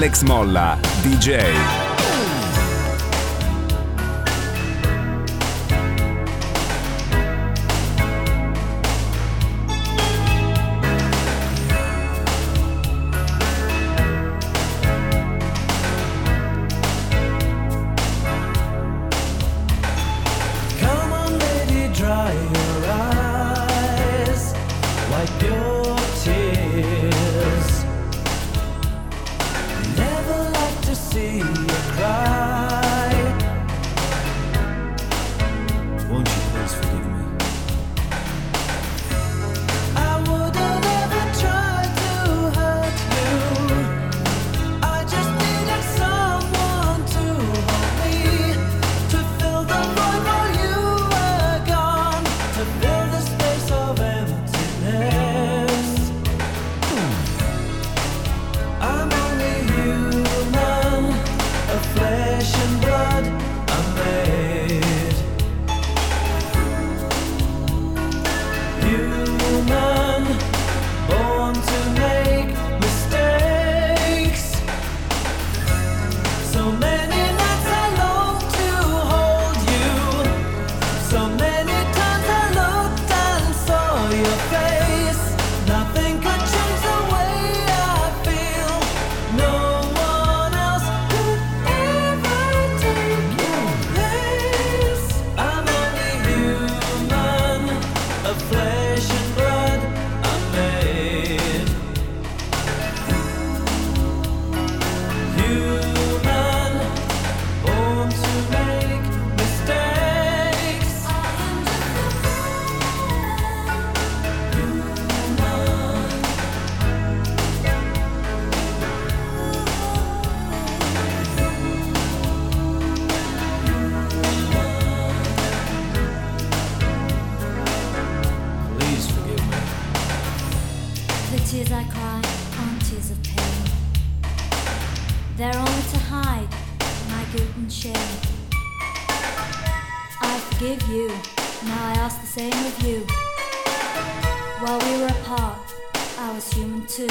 Alex Molla, DJ. I cry, aunties of pain. They're only to hide my guilt and shame. I forgive you, now I ask the same of you. While we were apart, I was human too.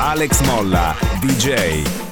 Alex Molla, DJ.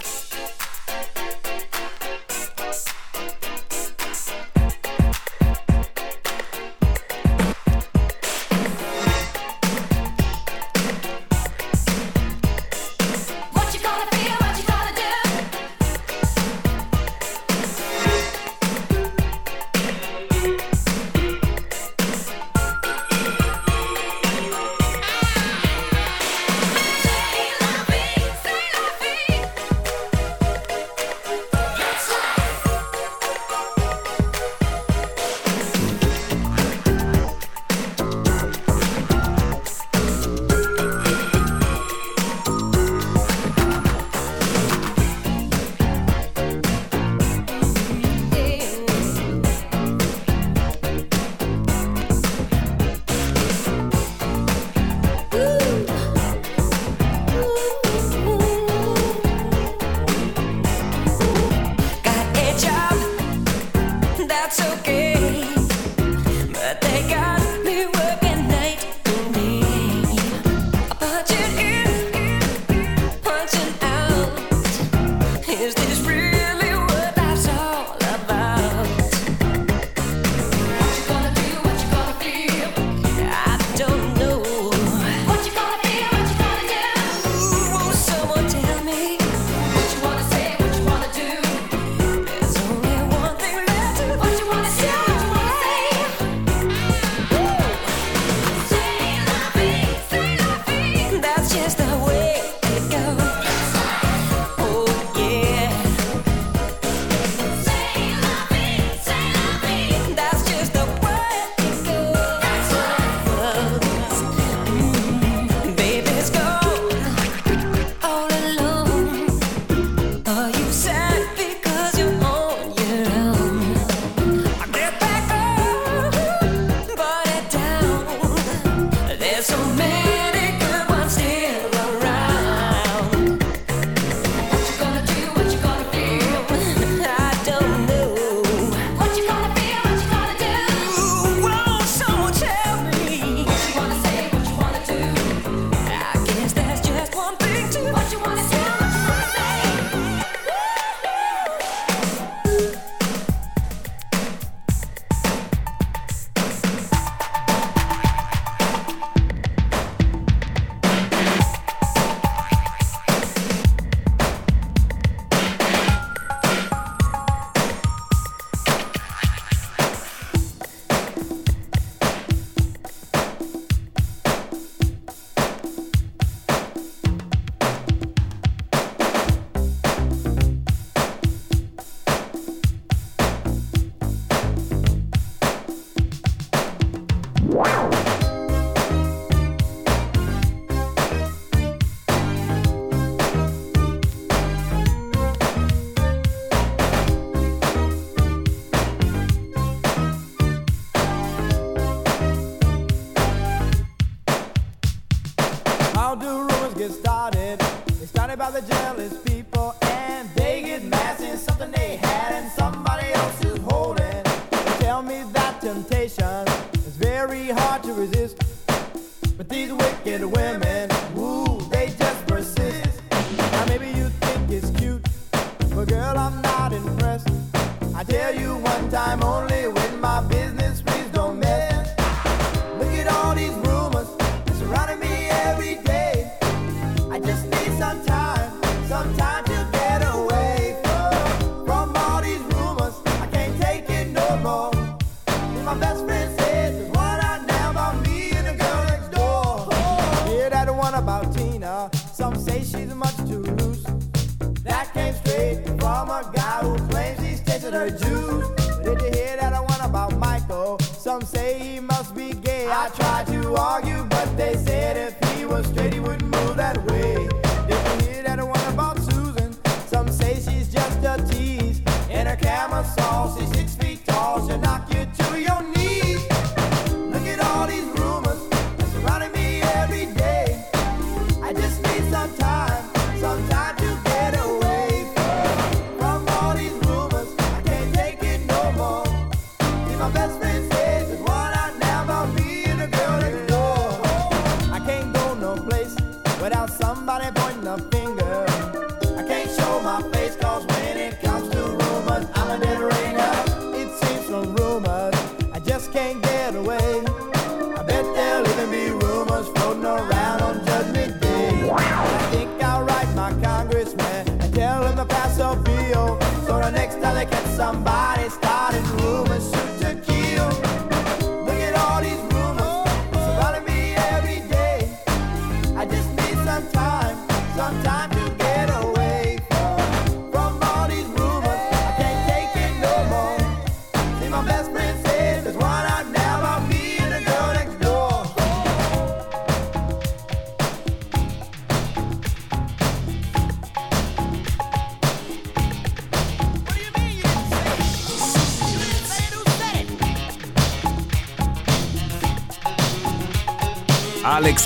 Outside.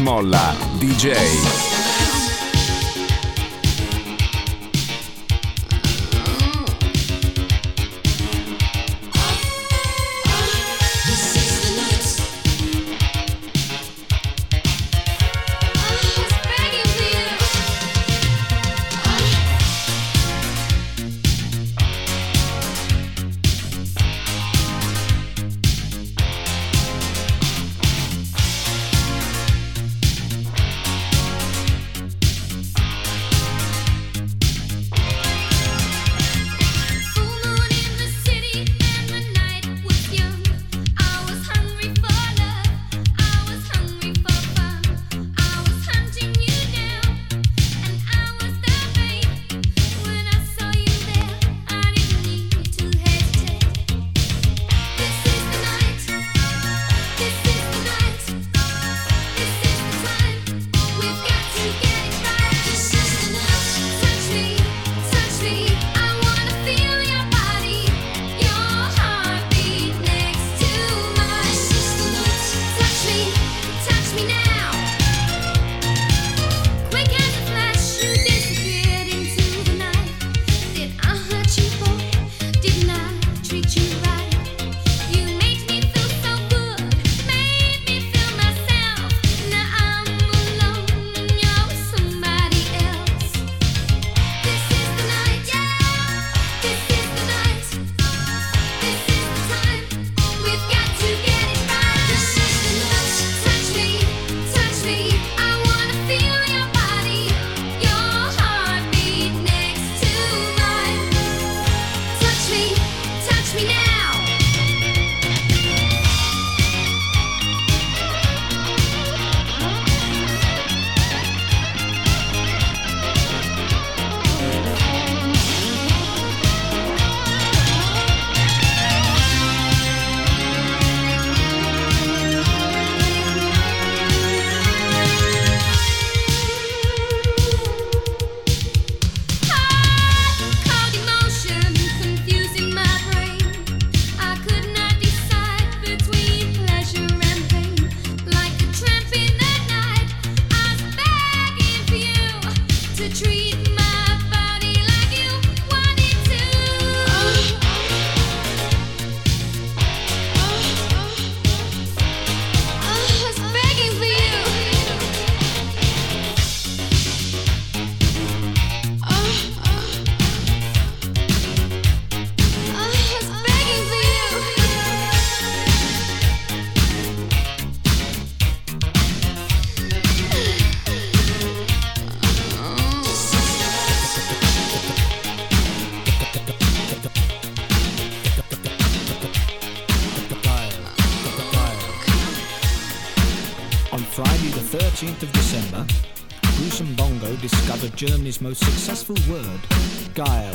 Molla, DJ. Alex Bongo discovered Germany's most successful word, geil.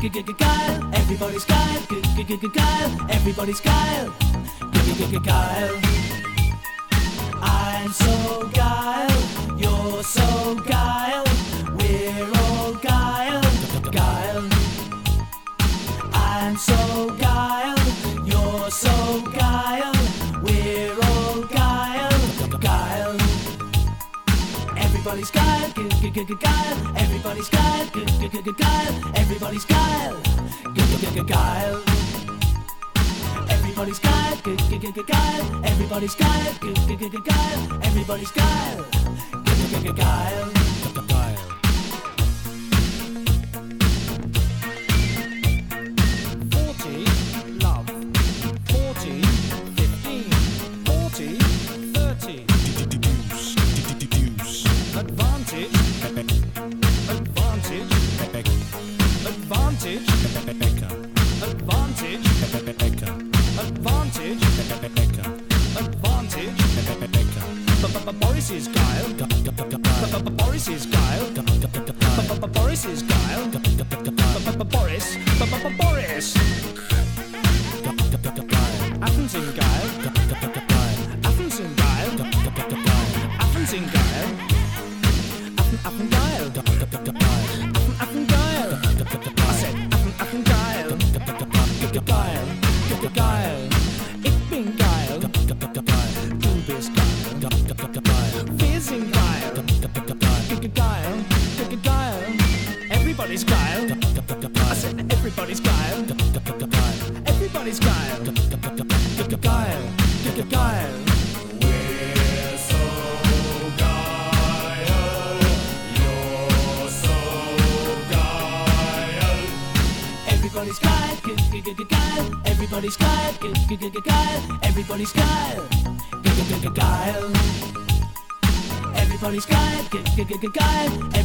Geil, everybody's Geil, Geil, everybody's Geil. geil. guile.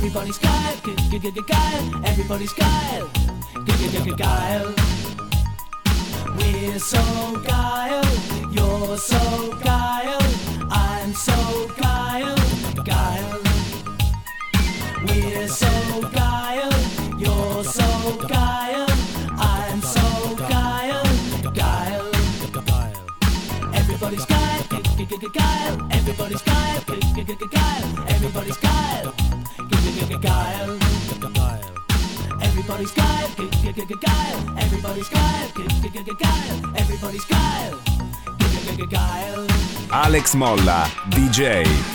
Everybody's geil, good, good, good, good, geil. Everybody's geil. molla. DJ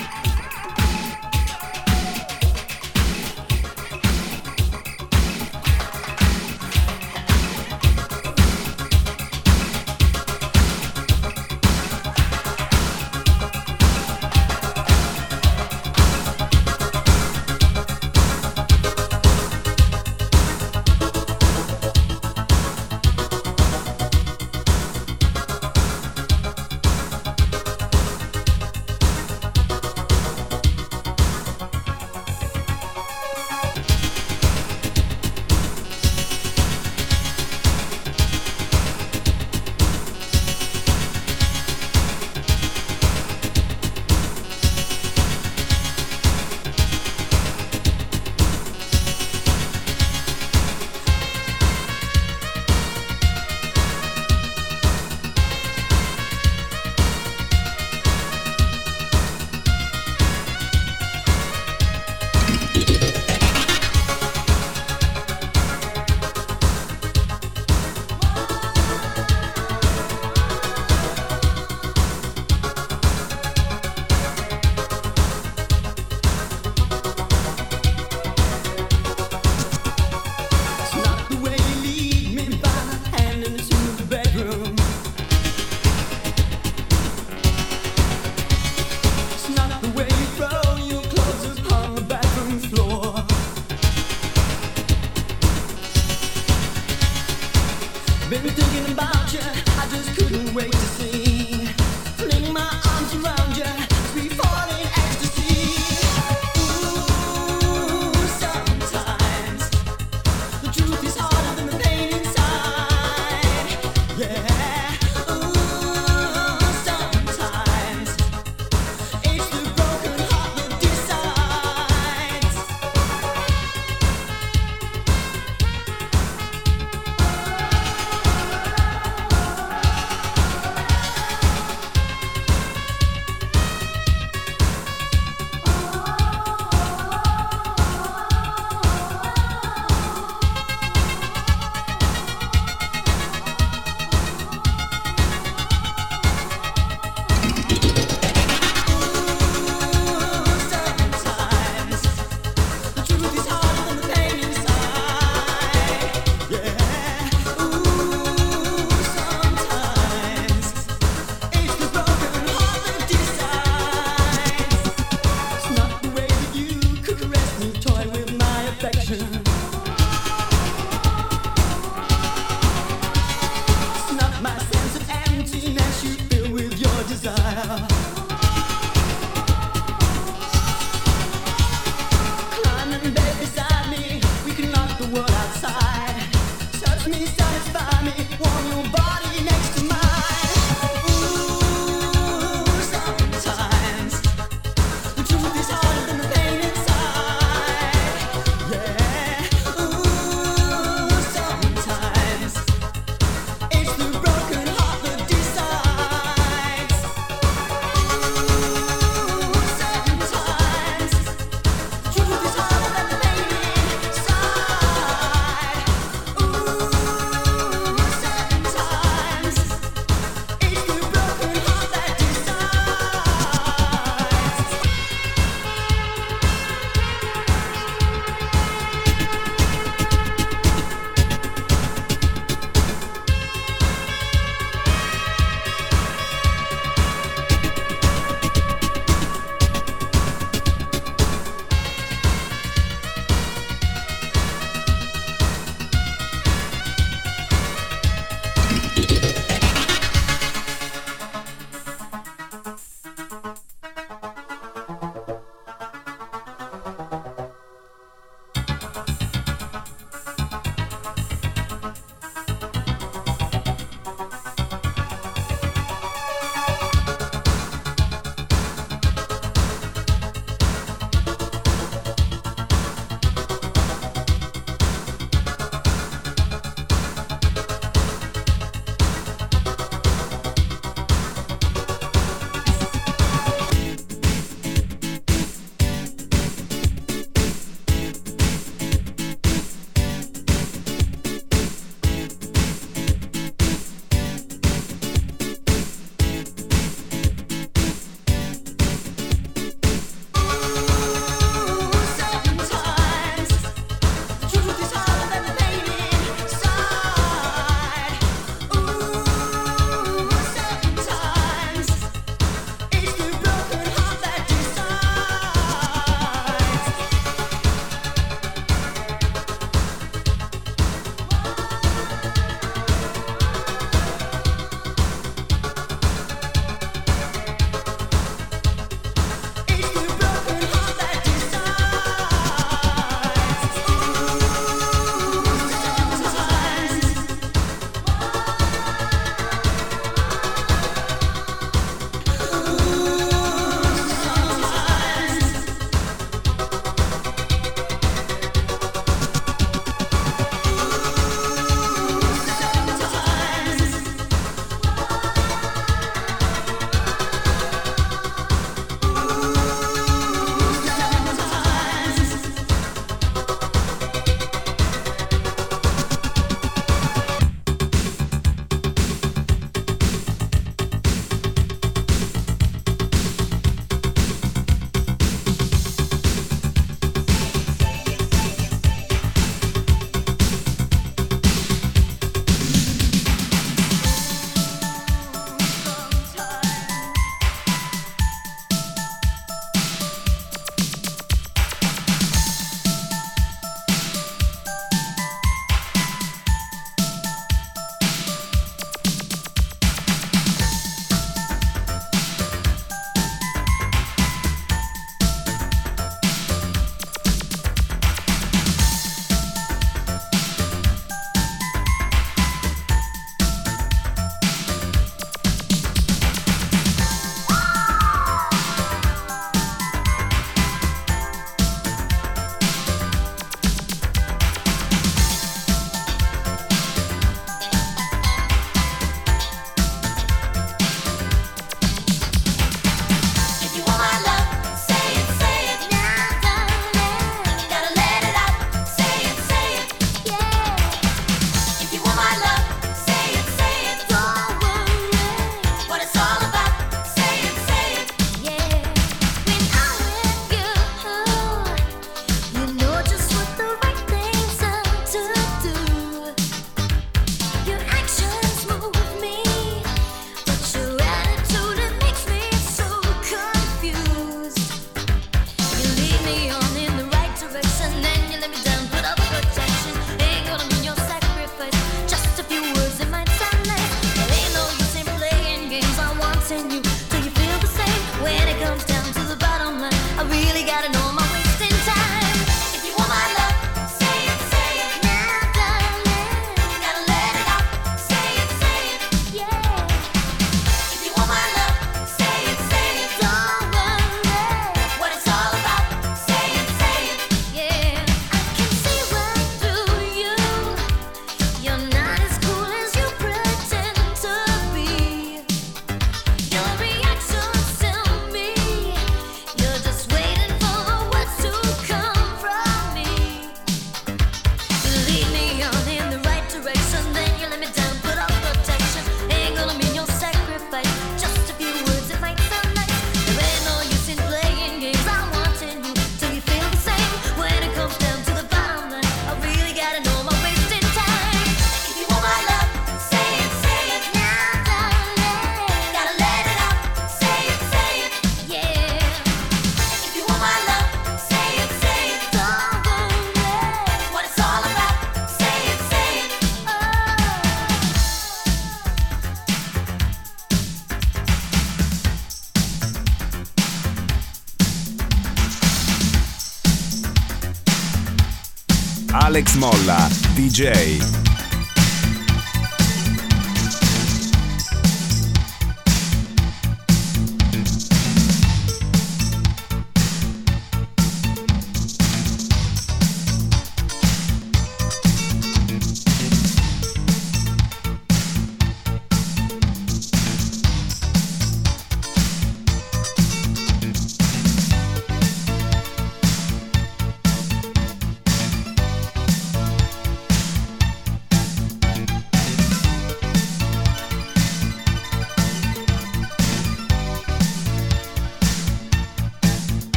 Alex Molla, DJ.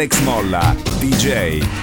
Alex Molla, DJ.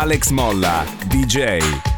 Alex Molla, DJ.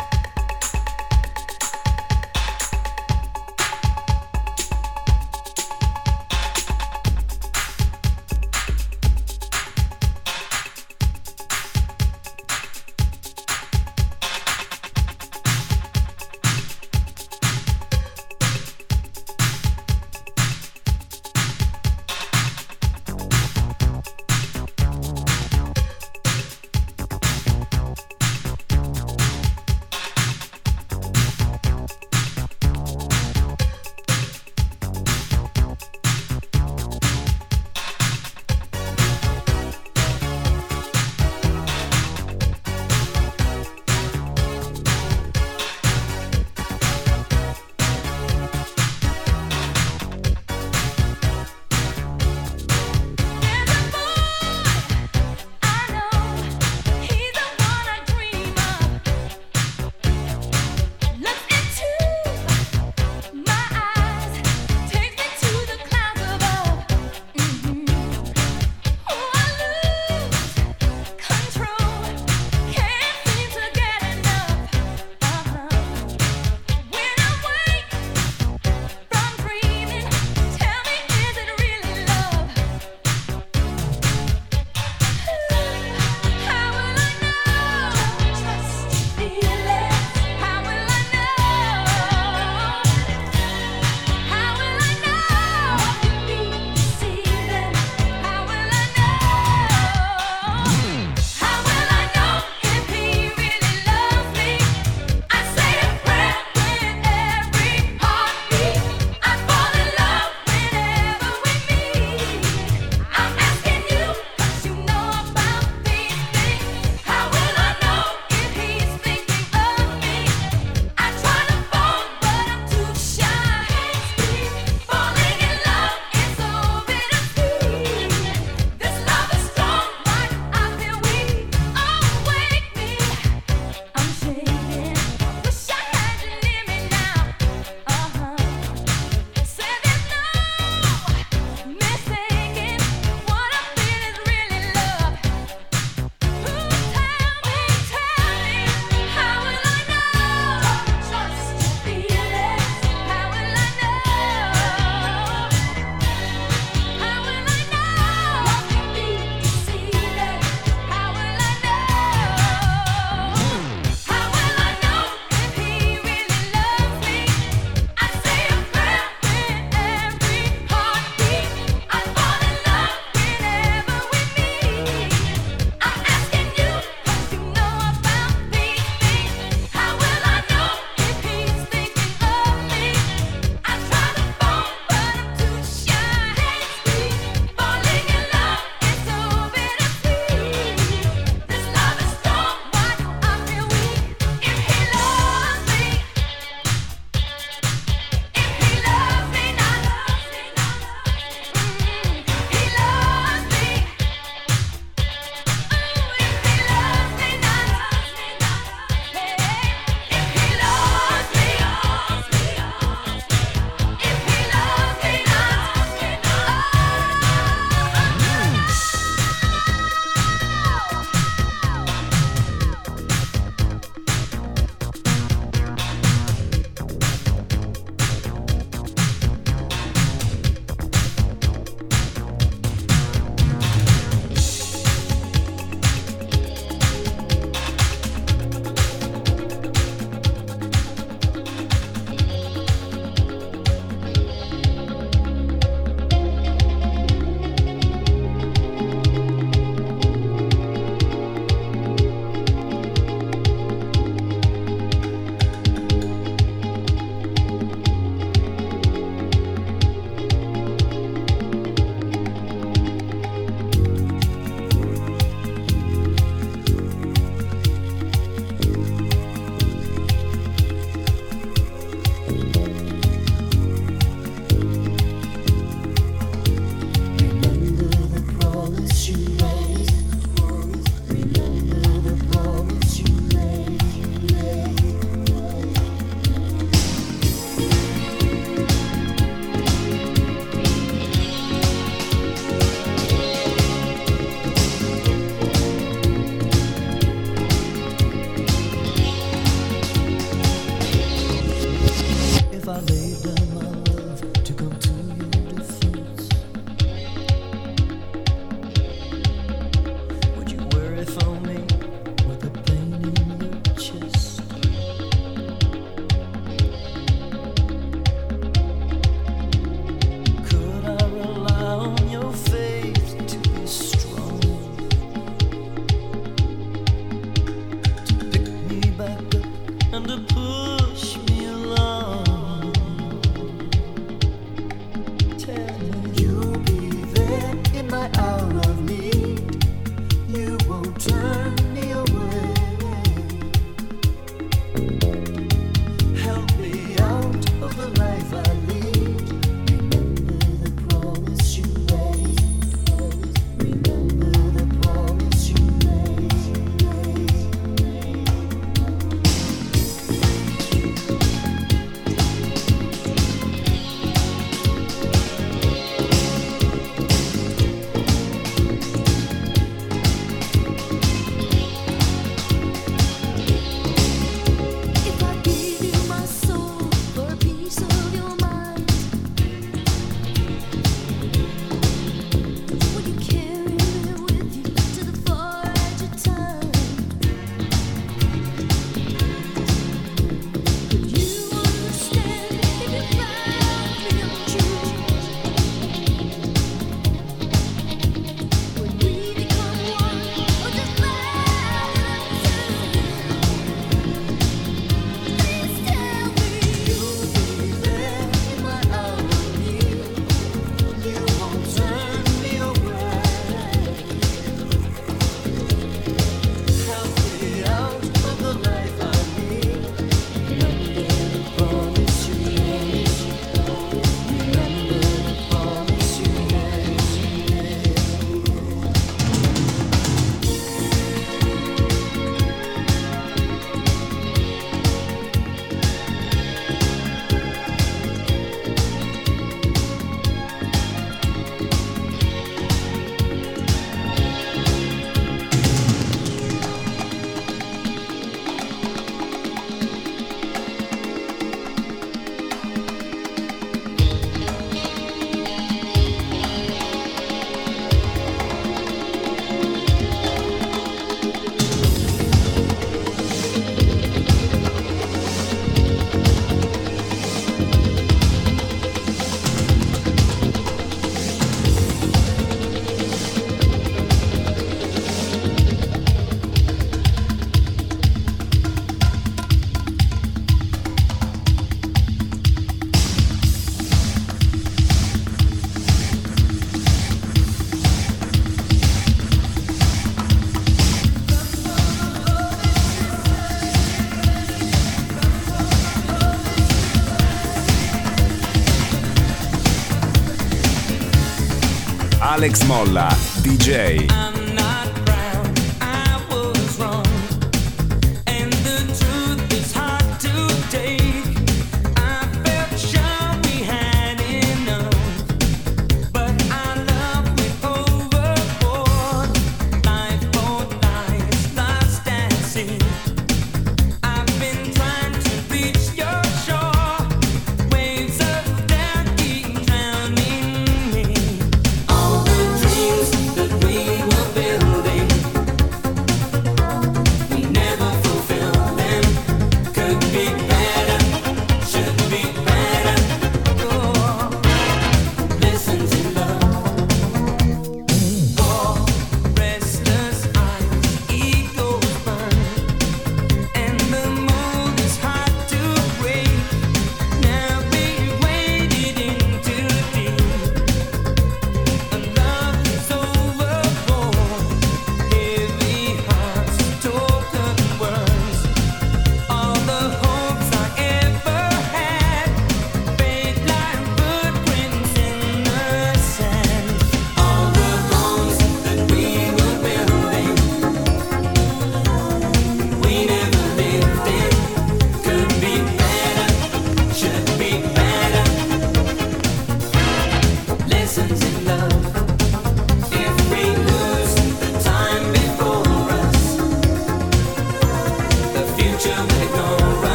Alex Molla, DJ.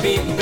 Should